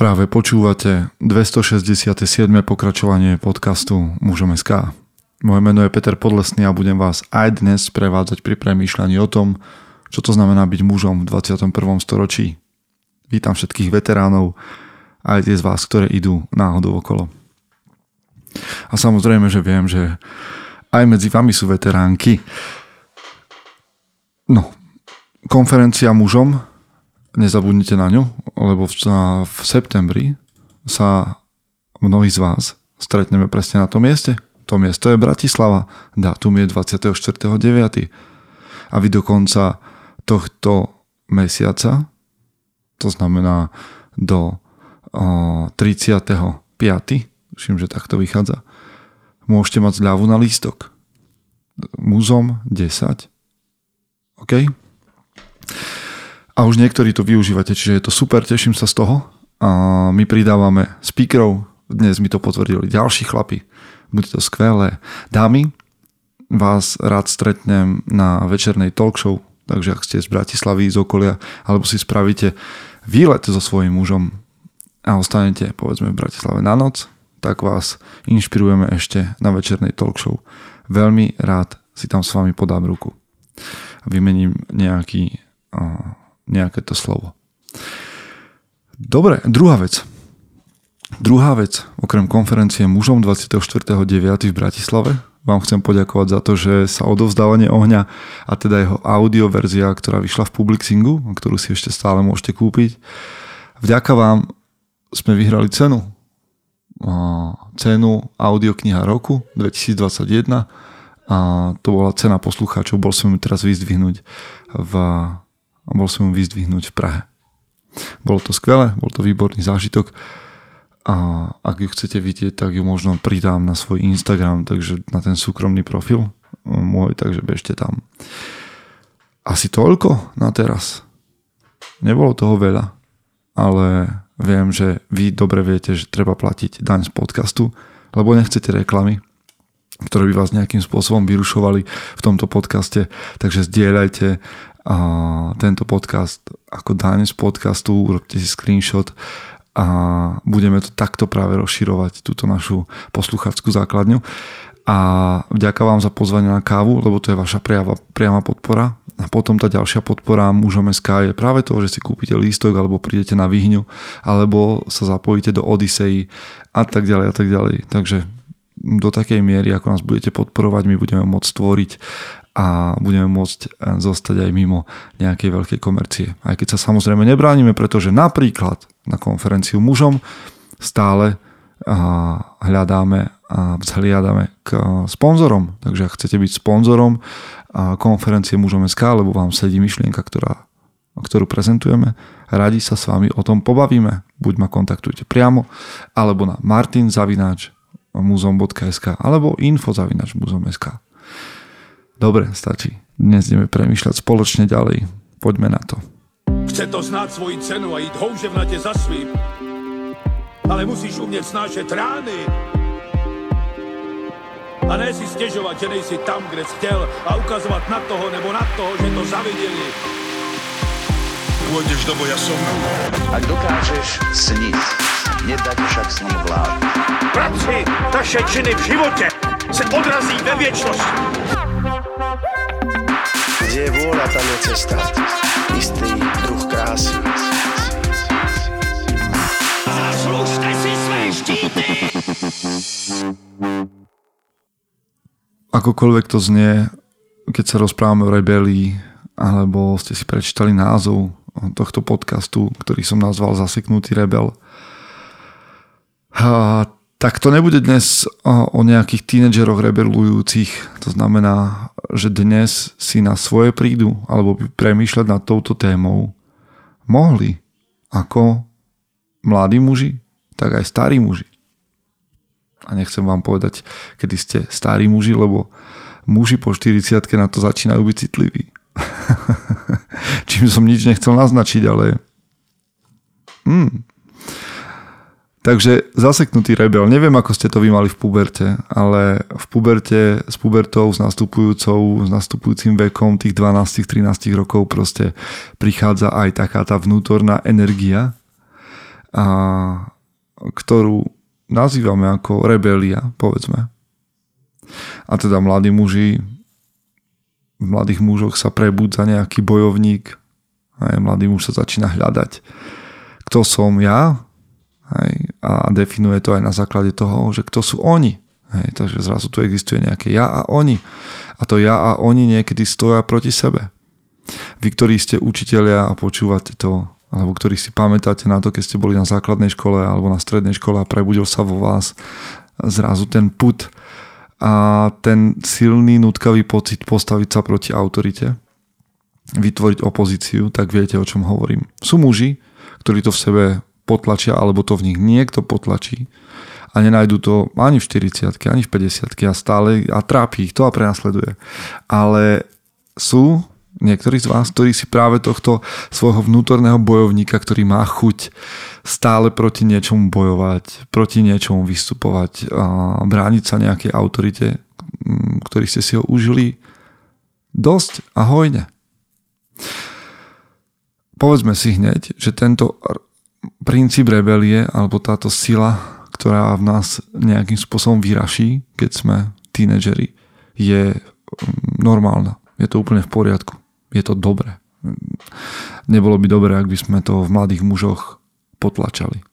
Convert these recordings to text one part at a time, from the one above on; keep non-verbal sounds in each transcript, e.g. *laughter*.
Práve počúvate 267. pokračovanie podcastu Mužom SK. Moje meno je Peter Podlesný a budem vás aj dnes prevádzať pri premýšľaní o tom, čo to znamená byť mužom v 21. storočí. Vítam všetkých veteránov aj tie z vás, ktoré idú náhodou okolo. A samozrejme, že viem, že aj medzi vami sú veteránky. No, konferencia mužom nezabudnite na ňu, lebo v, v septembri sa mnohí z vás stretneme presne na tom mieste. To miesto je Bratislava, dátum je 24.9. A vy do konca tohto mesiaca, to znamená do o, 35. Všim, že takto vychádza, môžete mať zľavu na lístok. Múzom 10. OK? A už niektorí to využívate, čiže je to super, teším sa z toho. A my pridávame speakerov, dnes mi to potvrdili ďalší chlapi, bude to skvelé. Dámy, vás rád stretnem na večernej talk show, takže ak ste z Bratislavy, z okolia, alebo si spravíte výlet so svojím mužom a ostanete povedzme v Bratislave na noc, tak vás inšpirujeme ešte na večernej talk show. Veľmi rád si tam s vami podám ruku. Vymením nejaký nejaké to slovo. Dobre, druhá vec. Druhá vec, okrem konferencie mužom 24.9. v Bratislave, vám chcem poďakovať za to, že sa odovzdávanie ohňa a teda jeho audioverzia, ktorá vyšla v Publixingu, ktorú si ešte stále môžete kúpiť, vďaka vám sme vyhrali cenu. Cenu audiokniha roku 2021 a to bola cena poslucháčov, bol som ju teraz vyzdvihnúť v a bol som ju vyzdvihnúť v Prahe. Bolo to skvelé, bol to výborný zážitok a ak ju chcete vidieť, tak ju možno pridám na svoj Instagram, takže na ten súkromný profil môj, takže bežte tam. Asi toľko na teraz. Nebolo toho veľa, ale viem, že vy dobre viete, že treba platiť daň z podcastu, lebo nechcete reklamy, ktoré by vás nejakým spôsobom vyrušovali v tomto podcaste, takže zdieľajte a tento podcast ako daň z podcastu, urobte si screenshot a budeme to takto práve rozširovať, túto našu posluchačskú základňu. A vďaka vám za pozvanie na kávu, lebo to je vaša priama, priama podpora. A potom tá ďalšia podpora mužom SK je práve to, že si kúpite lístok alebo prídete na výhňu alebo sa zapojíte do Odyssey a tak ďalej a tak ďalej. Takže do takej miery, ako nás budete podporovať, my budeme môcť stvoriť a budeme môcť eh, zostať aj mimo nejakej veľkej komercie. Aj keď sa samozrejme nebránime, pretože napríklad na konferenciu mužom stále eh, hľadáme a vzhliadame k eh, sponzorom. Takže ak chcete byť sponzorom konferencie mužom SK, lebo vám sedí myšlienka, ktorá, ktorú prezentujeme, radi sa s vami o tom pobavíme. Buď ma kontaktujte priamo, alebo na martinzavináč.muzom.sk alebo info.muzom.sk Dobre, stačí. Dnes ideme premýšľať spoločne ďalej. Poďme na to. Chce to znát svoji cenu a jít houževnatě za svým. Ale musíš umět snášet rány. A ne si stěžovat, že nejsi tam, kde jsi chtěl a ukazovat na toho nebo na toho, že to zaviděli. Pôjdeš do boja som. Ak dokážeš sniť, nedať však sním vlád. Práci, taše činy v životě se odrazí ve věčnosti. Kde je vôľa, tam je cesta. Istý druh krásy. Si štíty! Akokoľvek to znie, keď sa rozprávame o rebelii, alebo ste si prečítali názov tohto podcastu, ktorý som nazval Zaseknutý rebel. A tak to nebude dnes o nejakých tínedžeroch rebelujúcich. To znamená, že dnes si na svoje prídu alebo by premýšľať nad touto témou mohli ako mladí muži, tak aj starí muži. A nechcem vám povedať, kedy ste starí muži, lebo muži po 40 na to začínajú byť citliví. *laughs* Čím som nič nechcel naznačiť, ale... Hmm, Takže zaseknutý rebel. Neviem, ako ste to vy mali v puberte, ale v puberte s pubertou, s nastupujúcou, s nastupujúcim vekom tých 12-13 rokov proste prichádza aj taká tá vnútorná energia a ktorú nazývame ako rebelia, povedzme. A teda mladí muži, v mladých mužoch sa prebudza nejaký bojovník, aj mladý muž sa začína hľadať, kto som ja, aj, a definuje to aj na základe toho, že kto sú oni. Hej, takže zrazu tu existuje nejaké ja a oni. A to ja a oni niekedy stoja proti sebe. Vy, ktorí ste učitelia a počúvate to, alebo ktorí si pamätáte na to, keď ste boli na základnej škole alebo na strednej škole a prebudil sa vo vás zrazu ten put a ten silný, nutkavý pocit postaviť sa proti autorite, vytvoriť opozíciu, tak viete, o čom hovorím. Sú muži, ktorí to v sebe potlačia, alebo to v nich niekto potlačí a nenajdu to ani v 40 ani v 50 a stále a trápi ich to a prenasleduje. Ale sú niektorí z vás, ktorí si práve tohto svojho vnútorného bojovníka, ktorý má chuť stále proti niečomu bojovať, proti niečomu vystupovať, a brániť sa nejakej autorite, ktorý ste si ho užili dosť a hojne. Povedzme si hneď, že tento princíp rebelie alebo táto sila ktorá v nás nejakým spôsobom vyraší, keď sme tínedžeri, je mm, normálna. Je to úplne v poriadku. Je to dobré. Nebolo by dobré, ak by sme to v mladých mužoch potlačali.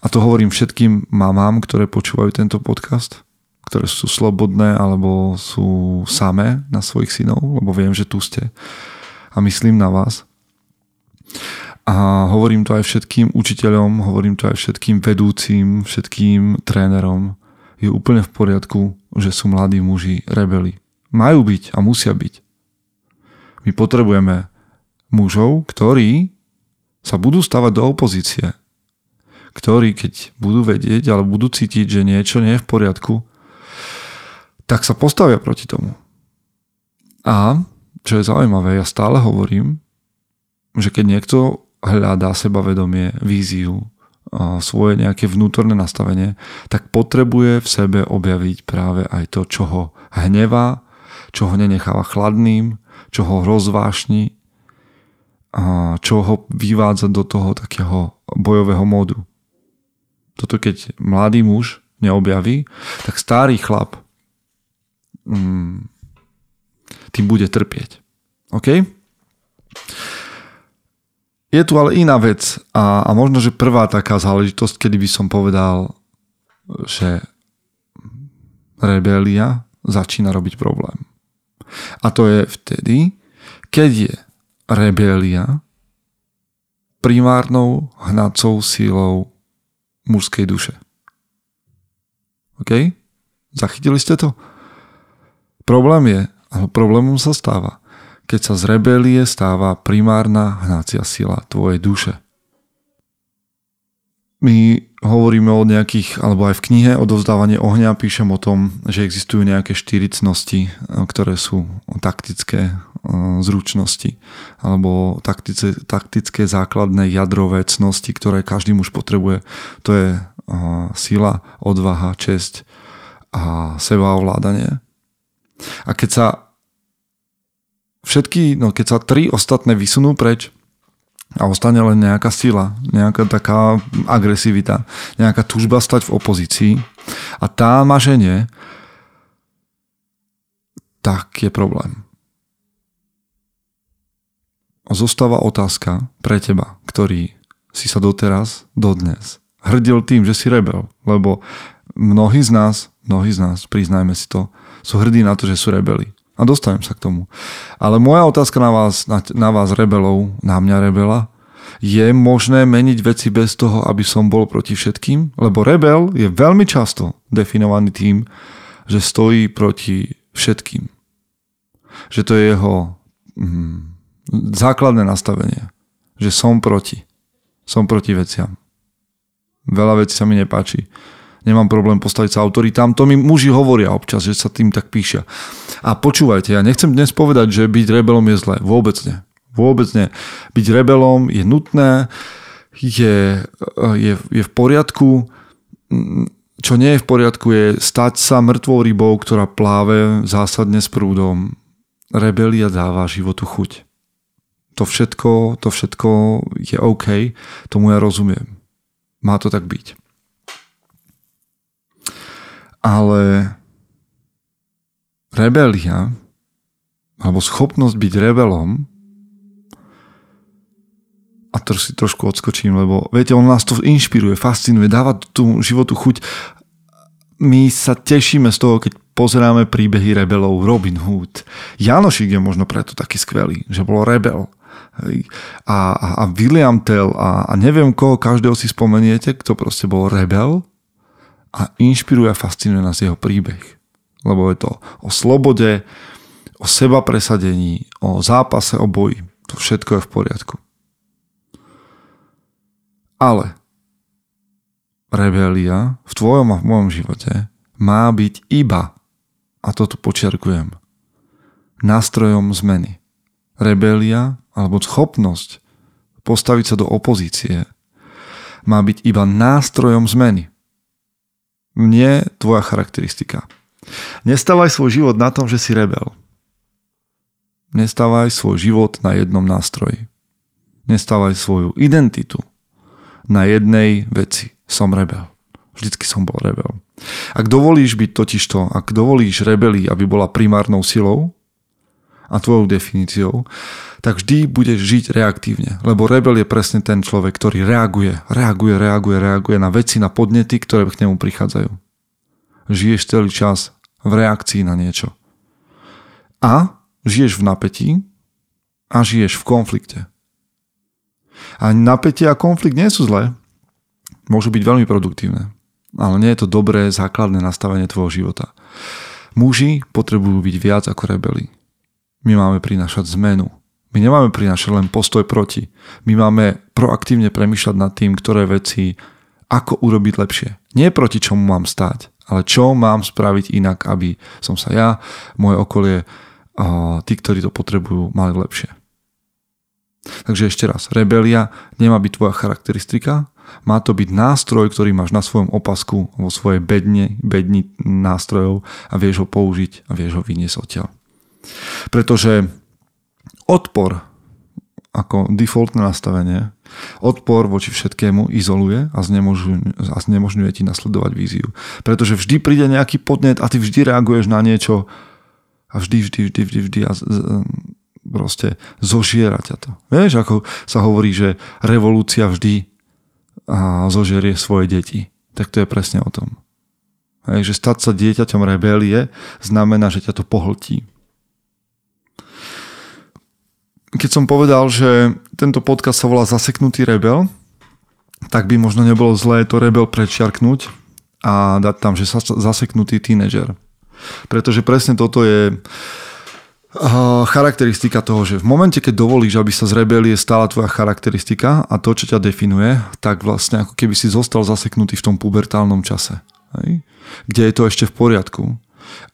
A to hovorím všetkým mamám, ktoré počúvajú tento podcast, ktoré sú slobodné alebo sú samé na svojich synov, lebo viem, že tu ste. A myslím na vás. A hovorím to aj všetkým učiteľom, hovorím to aj všetkým vedúcim, všetkým trénerom. Je úplne v poriadku, že sú mladí muži rebeli. Majú byť a musia byť. My potrebujeme mužov, ktorí sa budú stavať do opozície. Ktorí, keď budú vedieť, ale budú cítiť, že niečo nie je v poriadku, tak sa postavia proti tomu. A, čo je zaujímavé, ja stále hovorím, že keď niekto hľadá sebavedomie, víziu, svoje nejaké vnútorné nastavenie, tak potrebuje v sebe objaviť práve aj to, čo ho hnevá, čo ho nenecháva chladným, čo ho rozvášni, čo ho vyvádza do toho takého bojového módu. Toto keď mladý muž neobjaví, tak starý chlap mm, tým bude trpieť. OK? Je tu ale iná vec a, a možno, že prvá taká záležitosť, kedy by som povedal, že rebelia začína robiť problém. A to je vtedy, keď je rebelia primárnou hnacou sílou mužskej duše. OK? Zachytili ste to? Problém je, alebo problémom sa stáva, keď sa z rebelie stáva primárna hnacia sila tvojej duše. My hovoríme o nejakých, alebo aj v knihe o dovzdávanie ohňa píšem o tom, že existujú nejaké štyri cnosti, ktoré sú taktické e, zručnosti alebo taktické, taktické základné jadrové cnosti, ktoré každý muž potrebuje. To je e, sila, odvaha, česť a sebaovládanie. A keď sa všetky, no keď sa tri ostatné vysunú preč a ostane len nejaká sila, nejaká taká agresivita, nejaká túžba stať v opozícii a tá maženie, tak je problém. Zostáva otázka pre teba, ktorý si sa doteraz, dodnes hrdil tým, že si rebel, lebo mnohí z nás, mnohí z nás, priznajme si to, sú hrdí na to, že sú rebeli. A dostanem sa k tomu. Ale moja otázka na vás, na, na vás rebelov, na mňa rebela, je možné meniť veci bez toho, aby som bol proti všetkým? Lebo rebel je veľmi často definovaný tým, že stojí proti všetkým. Že to je jeho mm, základné nastavenie. Že som proti. Som proti veciam. Veľa vecí sa mi nepáči nemám problém postaviť sa autoritám. To mi muži hovoria občas, že sa tým tak píšia. A počúvajte, ja nechcem dnes povedať, že byť rebelom je zlé. Vôbec nie. Vôbec nie. Byť rebelom je nutné, je, je, je v poriadku. Čo nie je v poriadku je stať sa mŕtvou rybou, ktorá pláve zásadne s prúdom. Rebelia dáva životu chuť. To všetko, to všetko je OK, tomu ja rozumiem. Má to tak byť. Ale rebelia alebo schopnosť byť rebelom a to si trošku odskočím, lebo viete, on nás to inšpiruje, fascinuje, dáva tú životu chuť. My sa tešíme z toho, keď pozeráme príbehy rebelov Robin Hood. Janošik je možno preto taký skvelý, že bol rebel. A, a, a William Tell a, a neviem koho každého si spomeniete, kto proste bol rebel a inšpiruje a fascinuje nás jeho príbeh. Lebo je to o slobode, o seba presadení, o zápase, o boji. To všetko je v poriadku. Ale rebelia v tvojom a v mojom živote má byť iba, a to tu počiarkujem, nástrojom zmeny. Rebelia alebo schopnosť postaviť sa do opozície má byť iba nástrojom zmeny. Nie tvoja charakteristika. Nestávaj svoj život na tom, že si rebel. Nestávaj svoj život na jednom nástroji. Nestávaj svoju identitu na jednej veci. Som rebel. Vždycky som bol rebel. Ak dovolíš byť totižto, ak dovolíš rebeli, aby bola primárnou silou a tvojou definíciou, tak vždy budeš žiť reaktívne. Lebo rebel je presne ten človek, ktorý reaguje, reaguje, reaguje, reaguje na veci, na podnety, ktoré k nemu prichádzajú. Žiješ celý čas v reakcii na niečo. A žiješ v napätí a žiješ v konflikte. A napätie a konflikt nie sú zlé. Môžu byť veľmi produktívne. Ale nie je to dobré základné nastavenie tvojho života. Muži potrebujú byť viac ako rebeli. My máme prinášať zmenu. My nemáme prinášať len postoj proti. My máme proaktívne premýšľať nad tým, ktoré veci, ako urobiť lepšie. Nie proti čomu mám stáť, ale čo mám spraviť inak, aby som sa ja, moje okolie, tí, ktorí to potrebujú, mali lepšie. Takže ešte raz, rebelia nemá byť tvoja charakteristika, má to byť nástroj, ktorý máš na svojom opasku, vo svojej bedne, bedni nástrojov a vieš ho použiť a vieš ho vyniesť odtiaľ. Pretože odpor ako defaultné nastavenie, odpor voči všetkému izoluje a znemožňuje, a znemožňuje ti nasledovať víziu. Pretože vždy príde nejaký podnet a ty vždy reaguješ na niečo a vždy, vždy, vždy, vždy, vždy a proste zožiera ťa to. Vieš, ako sa hovorí, že revolúcia vždy a zožerie svoje deti. Tak to je presne o tom. Hej, že stať sa dieťaťom rebelie znamená, že ťa to pohltí. Keď som povedal, že tento podcast sa volá Zaseknutý rebel, tak by možno nebolo zlé to rebel prečiarknúť a dať tam, že sa zaseknutý tínedžer. Pretože presne toto je charakteristika toho, že v momente, keď dovolíš, aby sa z rebelie stala tvoja charakteristika a to, čo ťa definuje, tak vlastne ako keby si zostal zaseknutý v tom pubertálnom čase. Hej? Kde je to ešte v poriadku.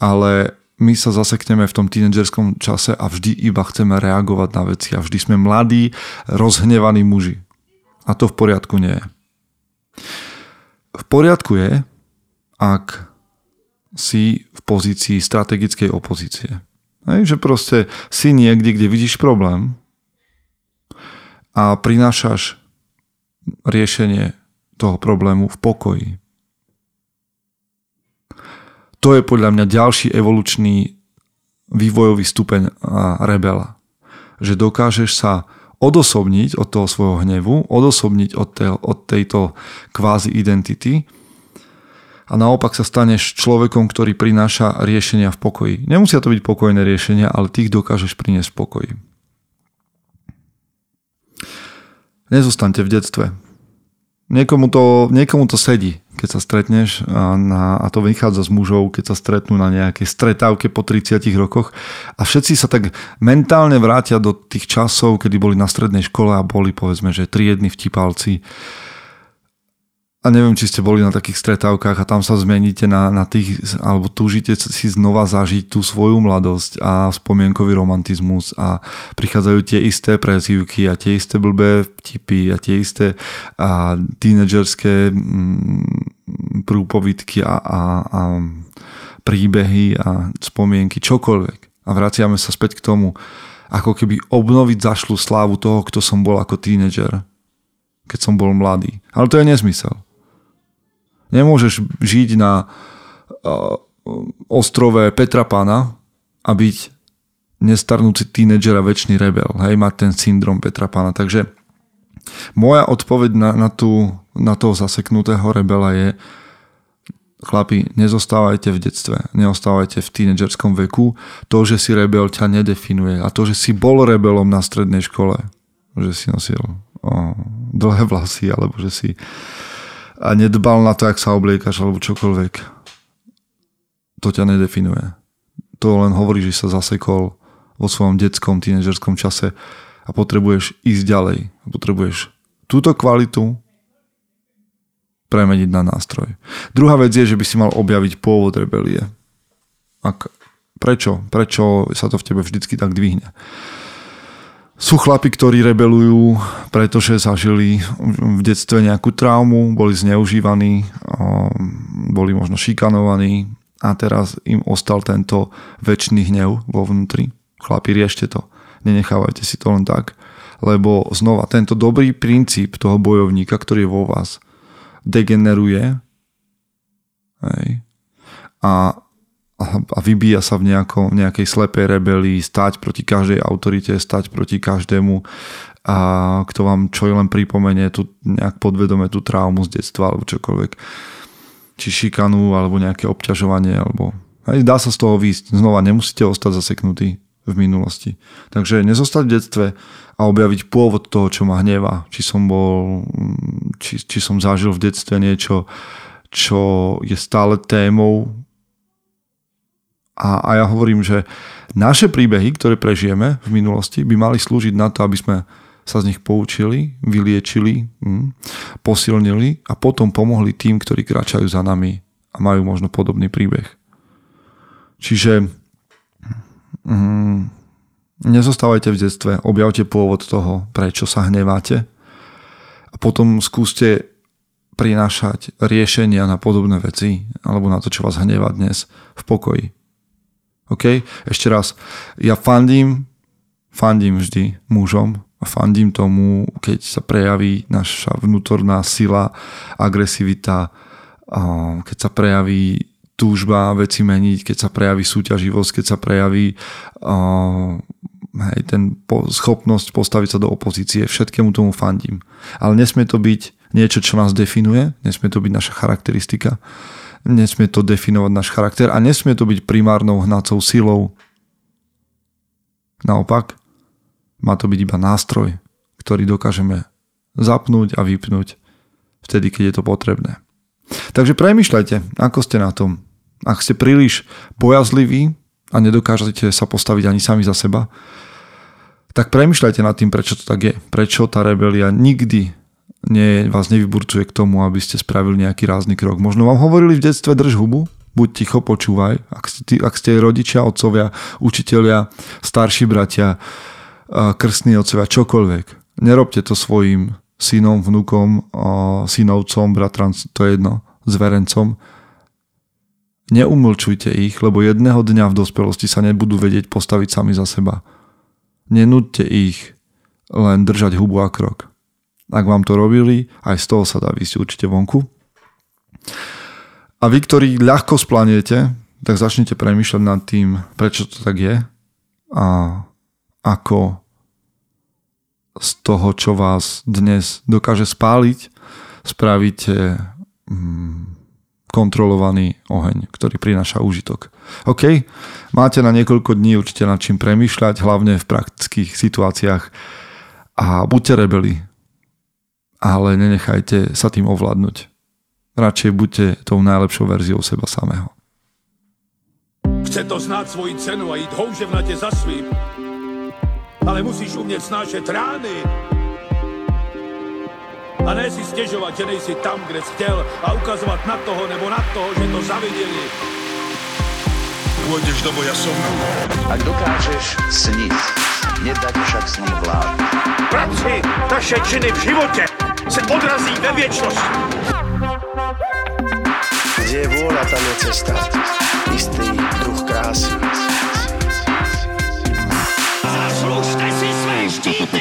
Ale my sa zasekneme v tom tínedžerskom čase a vždy iba chceme reagovať na veci a vždy sme mladí, rozhnevaní muži. A to v poriadku nie je. V poriadku je, ak si v pozícii strategickej opozície. Hej, že proste si niekde, kde vidíš problém a prinášaš riešenie toho problému v pokoji. To je podľa mňa ďalší evolučný vývojový stupeň rebela. Že dokážeš sa odosobniť od toho svojho hnevu, odosobniť od, tej, od tejto kvázi identity a naopak sa staneš človekom, ktorý prináša riešenia v pokoji. Nemusia to byť pokojné riešenia, ale ty dokážeš priniesť v pokoji. Nezostaňte v detstve. Niekomu to, niekomu to sedí, keď sa stretneš a, na, a to vychádza z mužov, keď sa stretnú na nejakej stretávke po 30 rokoch a všetci sa tak mentálne vrátia do tých časov, kedy boli na strednej škole a boli povedzme, že triedni vtipalci a neviem, či ste boli na takých stretávkach a tam sa zmeníte na, na tých, alebo túžite si znova zažiť tú svoju mladosť a spomienkový romantizmus a prichádzajú tie isté prezývky a tie isté blbé vtipy a tie isté a tínedžerské mm, a, a, a príbehy a spomienky, čokoľvek. A vraciame sa späť k tomu, ako keby obnoviť zašlu slávu toho, kto som bol ako tínedžer keď som bol mladý. Ale to je nezmysel. Nemôžeš žiť na uh, ostrove Petra Pána a byť nestarnúci tínedžer a väčší rebel. Hej, mať ten syndrom Petra Pána. Takže moja odpoveď na, na, tú, na toho zaseknutého rebela je chlapi, nezostávajte v detstve, neostávajte v tínedžerskom veku. To, že si rebel ťa nedefinuje a to, že si bol rebelom na strednej škole, že si nosil o, dlhé vlasy alebo že si a nedbal na to, ak sa obliekaš alebo čokoľvek. To ťa nedefinuje. To len hovorí, že sa zasekol vo svojom detskom, tínedžerskom čase a potrebuješ ísť ďalej. Potrebuješ túto kvalitu premeniť na nástroj. Druhá vec je, že by si mal objaviť pôvod rebelie. Ak, prečo? Prečo sa to v tebe vždycky tak dvihne? Sú chlapi, ktorí rebelujú, pretože zažili v detstve nejakú traumu, boli zneužívaní, boli možno šikanovaní a teraz im ostal tento väčší hnev vo vnútri. Chlapi, riešte to. Nenechávajte si to len tak. Lebo znova, tento dobrý princíp toho bojovníka, ktorý je vo vás, degeneruje hej, a, a vybíja sa v nejako, nejakej slepej rebelii, stať proti každej autorite, stať proti každému a kto vám čo len pripomenie tu nejak podvedome tú traumu z detstva alebo čokoľvek či šikanu alebo nejaké obťažovanie alebo hej, dá sa z toho výjsť. Znova nemusíte ostať zaseknutí v minulosti. Takže nezostať v detstve a objaviť pôvod toho, čo ma hnevá. Či som bol, či, či som zažil v detstve niečo, čo je stále témou. A, a ja hovorím, že naše príbehy, ktoré prežijeme v minulosti, by mali slúžiť na to, aby sme sa z nich poučili, vyliečili, hm, posilnili a potom pomohli tým, ktorí kráčajú za nami a majú možno podobný príbeh. Čiže Mm, nezostávajte v detstve, objavte pôvod toho, prečo sa hneváte a potom skúste prinášať riešenia na podobné veci alebo na to, čo vás hnevá dnes v pokoji. OK? Ešte raz, ja fandím, fandím vždy mužom a fandím tomu, keď sa prejaví naša vnútorná sila, agresivita, keď sa prejaví túžba veci meniť, keď sa prejaví súťaživosť, keď sa prejaví hej, ten po, schopnosť postaviť sa do opozície. Všetkému tomu fandím. Ale nesmie to byť niečo, čo nás definuje, nesmie to byť naša charakteristika, nesmie to definovať náš charakter a nesmie to byť primárnou hnacou silou. Naopak, má to byť iba nástroj, ktorý dokážeme zapnúť a vypnúť vtedy, keď je to potrebné. Takže premyšľajte, ako ste na tom. Ak ste príliš bojazliví a nedokážete sa postaviť ani sami za seba, tak premyšľajte nad tým, prečo to tak je. Prečo tá rebelia nikdy nie, vás nevyburcuje k tomu, aby ste spravili nejaký rázny krok. Možno vám hovorili v detstve drž hubu, buď ticho, počúvaj. Ak ste, ak ste rodičia, otcovia, učitelia, starší bratia, krstní otcovia, čokoľvek. Nerobte to svojim synom, vnukom, synovcom, bratran, to je jedno, zverencom Neumlčujte ich, lebo jedného dňa v dospelosti sa nebudú vedieť postaviť sami za seba. Nenúďte ich len držať hubu a krok. Ak vám to robili, aj z toho sa dá vysť určite vonku. A vy, ktorí ľahko splaniete, tak začnite premýšľať nad tým, prečo to tak je a ako z toho, čo vás dnes dokáže spáliť, spravíte mm, kontrolovaný oheň, ktorý prináša úžitok. OK? Máte na niekoľko dní určite nad čím premýšľať, hlavne v praktických situáciách a buďte rebeli, ale nenechajte sa tým ovládnuť. Radšej buďte tou najlepšou verziou seba samého. Chce to znát svoji cenu a jít houževnatě za svým, ale musíš umět snášet rány a ne si stěžovat, že nejsi tam, kde jsi chtěl a ukazovat na toho nebo na toho, že to zaviděli. Pôjdeš do boja som. Ak dokážeš sniť, nedať však snom vlád. Práci taše činy v životě se odrazí ve viečnosť. Kde je vôľa, tam je cesta. Istý druh krásy. Zaslužte si své štíty!